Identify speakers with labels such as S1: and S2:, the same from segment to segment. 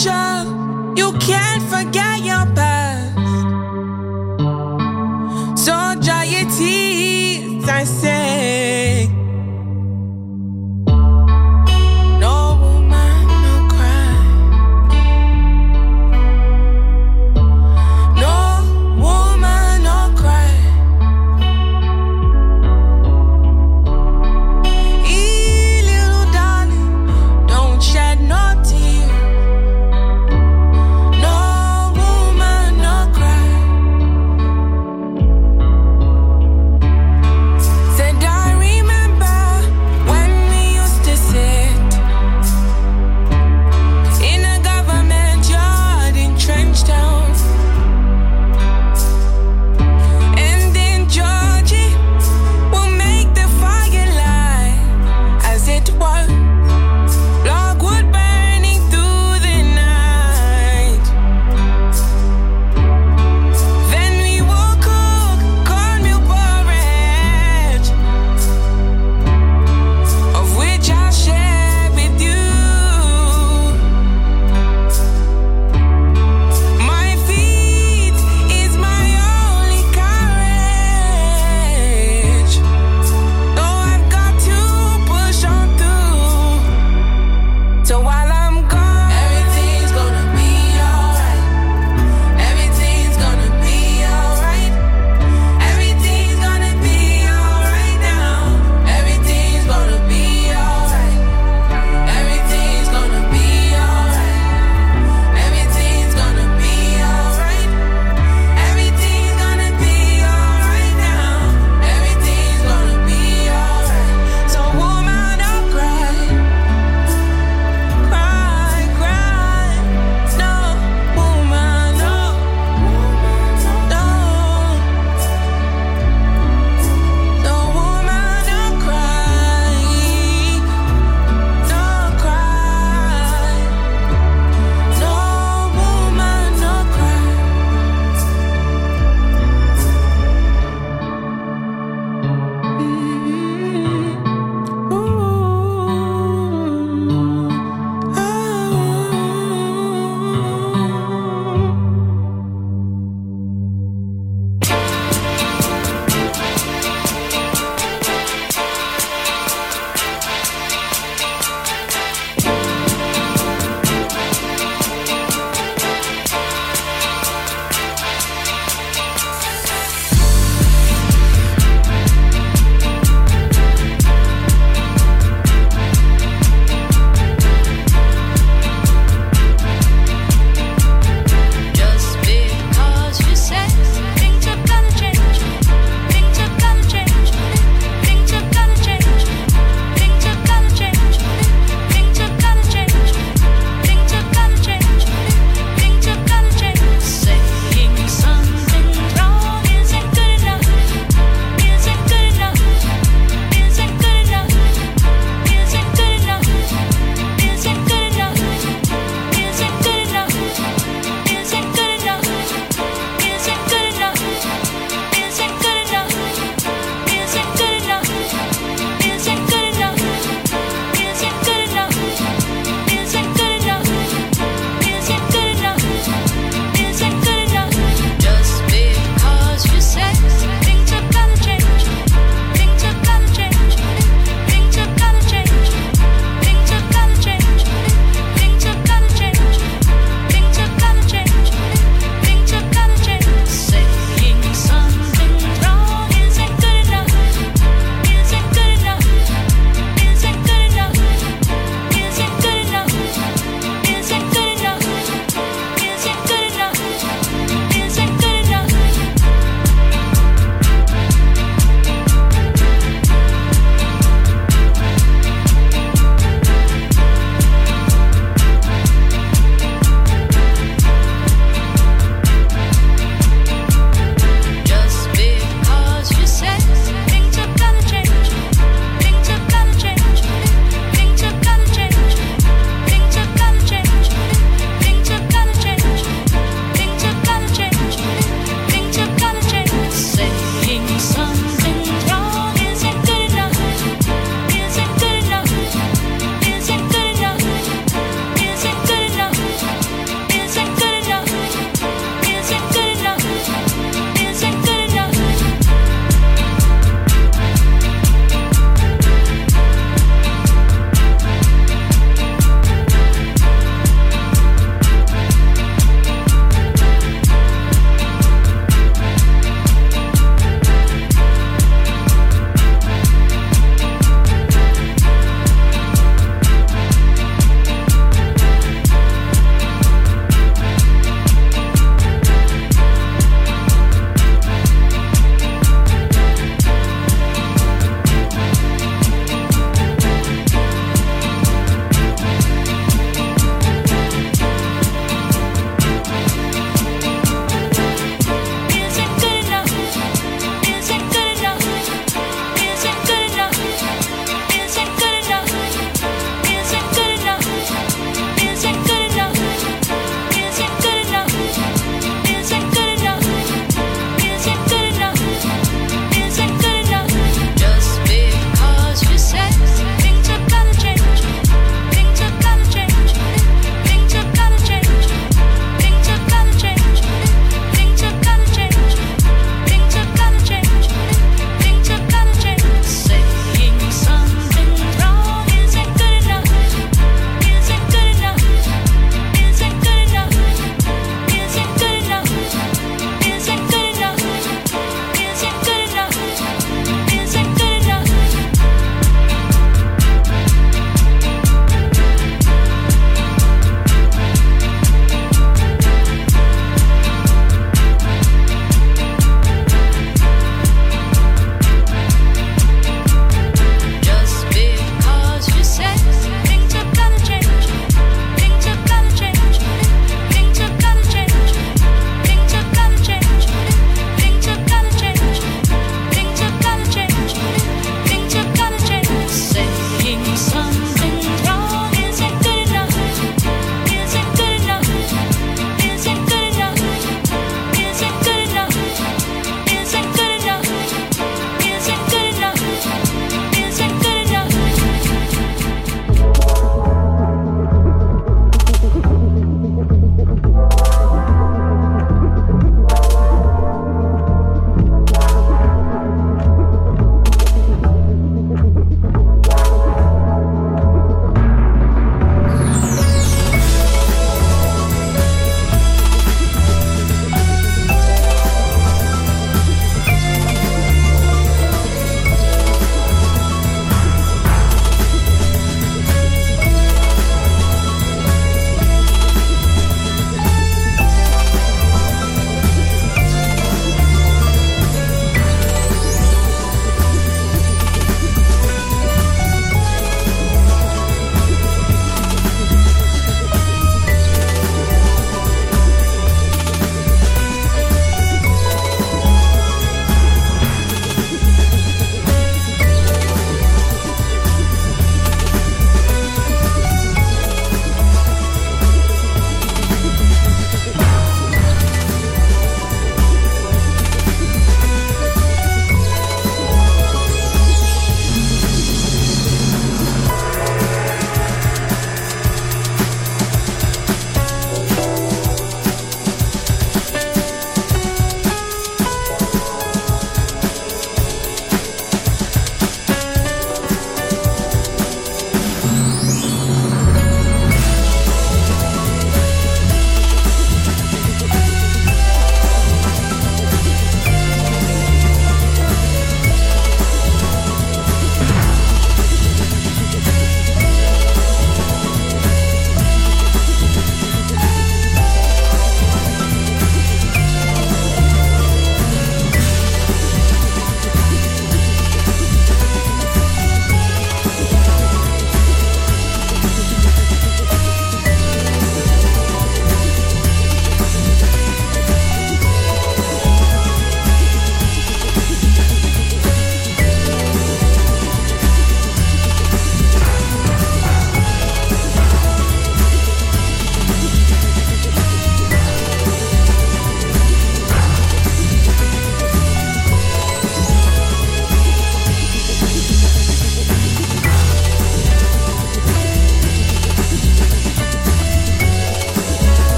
S1: You can't forget your past.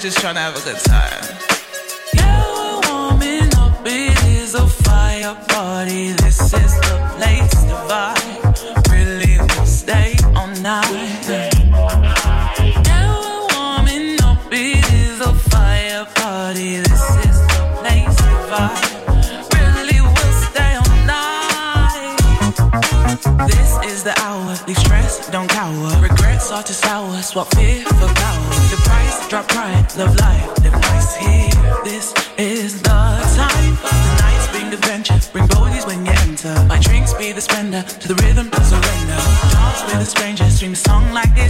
S2: Just trying to have a good time. Yeah, warming up. It is a fire party. This is the place to vibe. Really, we'll stay all night. Yeah, warming up. It is a fire party. This is the place to vibe. Really, we'll stay all night. This is the hour. Leave stress, don't cower. Regrets are to sour. Swap fear for power. Drop pride, love life, live nice here. This is the time. The nights bring adventure, bring bogies when you enter. My drinks be the spender, to the rhythm surrender. Dance with a stranger, stream a song like it's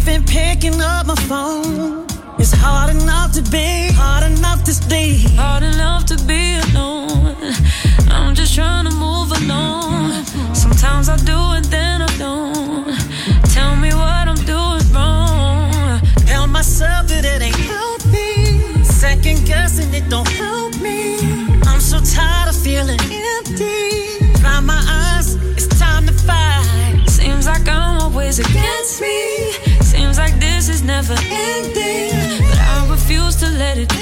S3: even picking up my phone. It's hard enough to be, hard enough to stay,
S4: hard enough to be alone. I'm just trying to move along. Sometimes I do
S3: it
S4: then. let it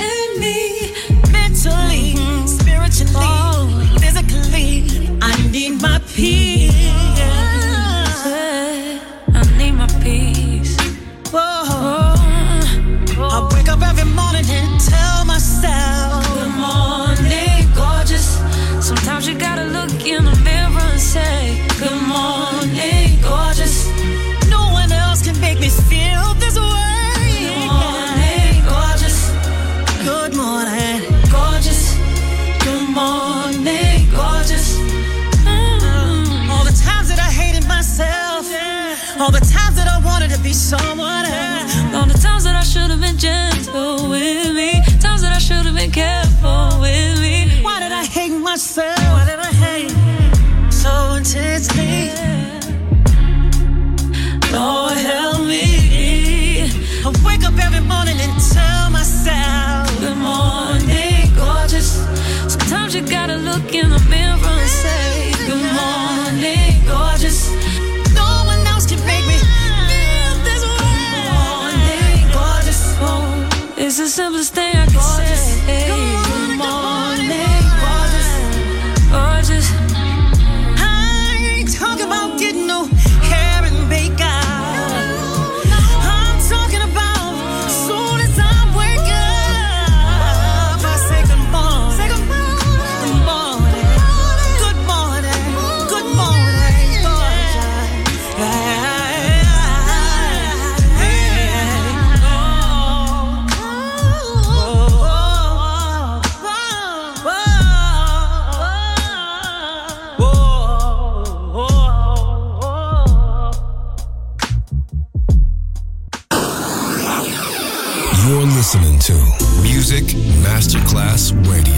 S3: All the times that I wanted to be someone else.
S4: All the times that I should have been gentle with me. Times that I should have been careful with me.
S3: Why did I hate myself? Why did I hate so intensely? Lord help me. I wake up every morning and tell myself,
S4: Good morning, gorgeous. Sometimes you gotta look in the mirror and say, Good morning. It's é simples thing.
S5: Masterclass Radio.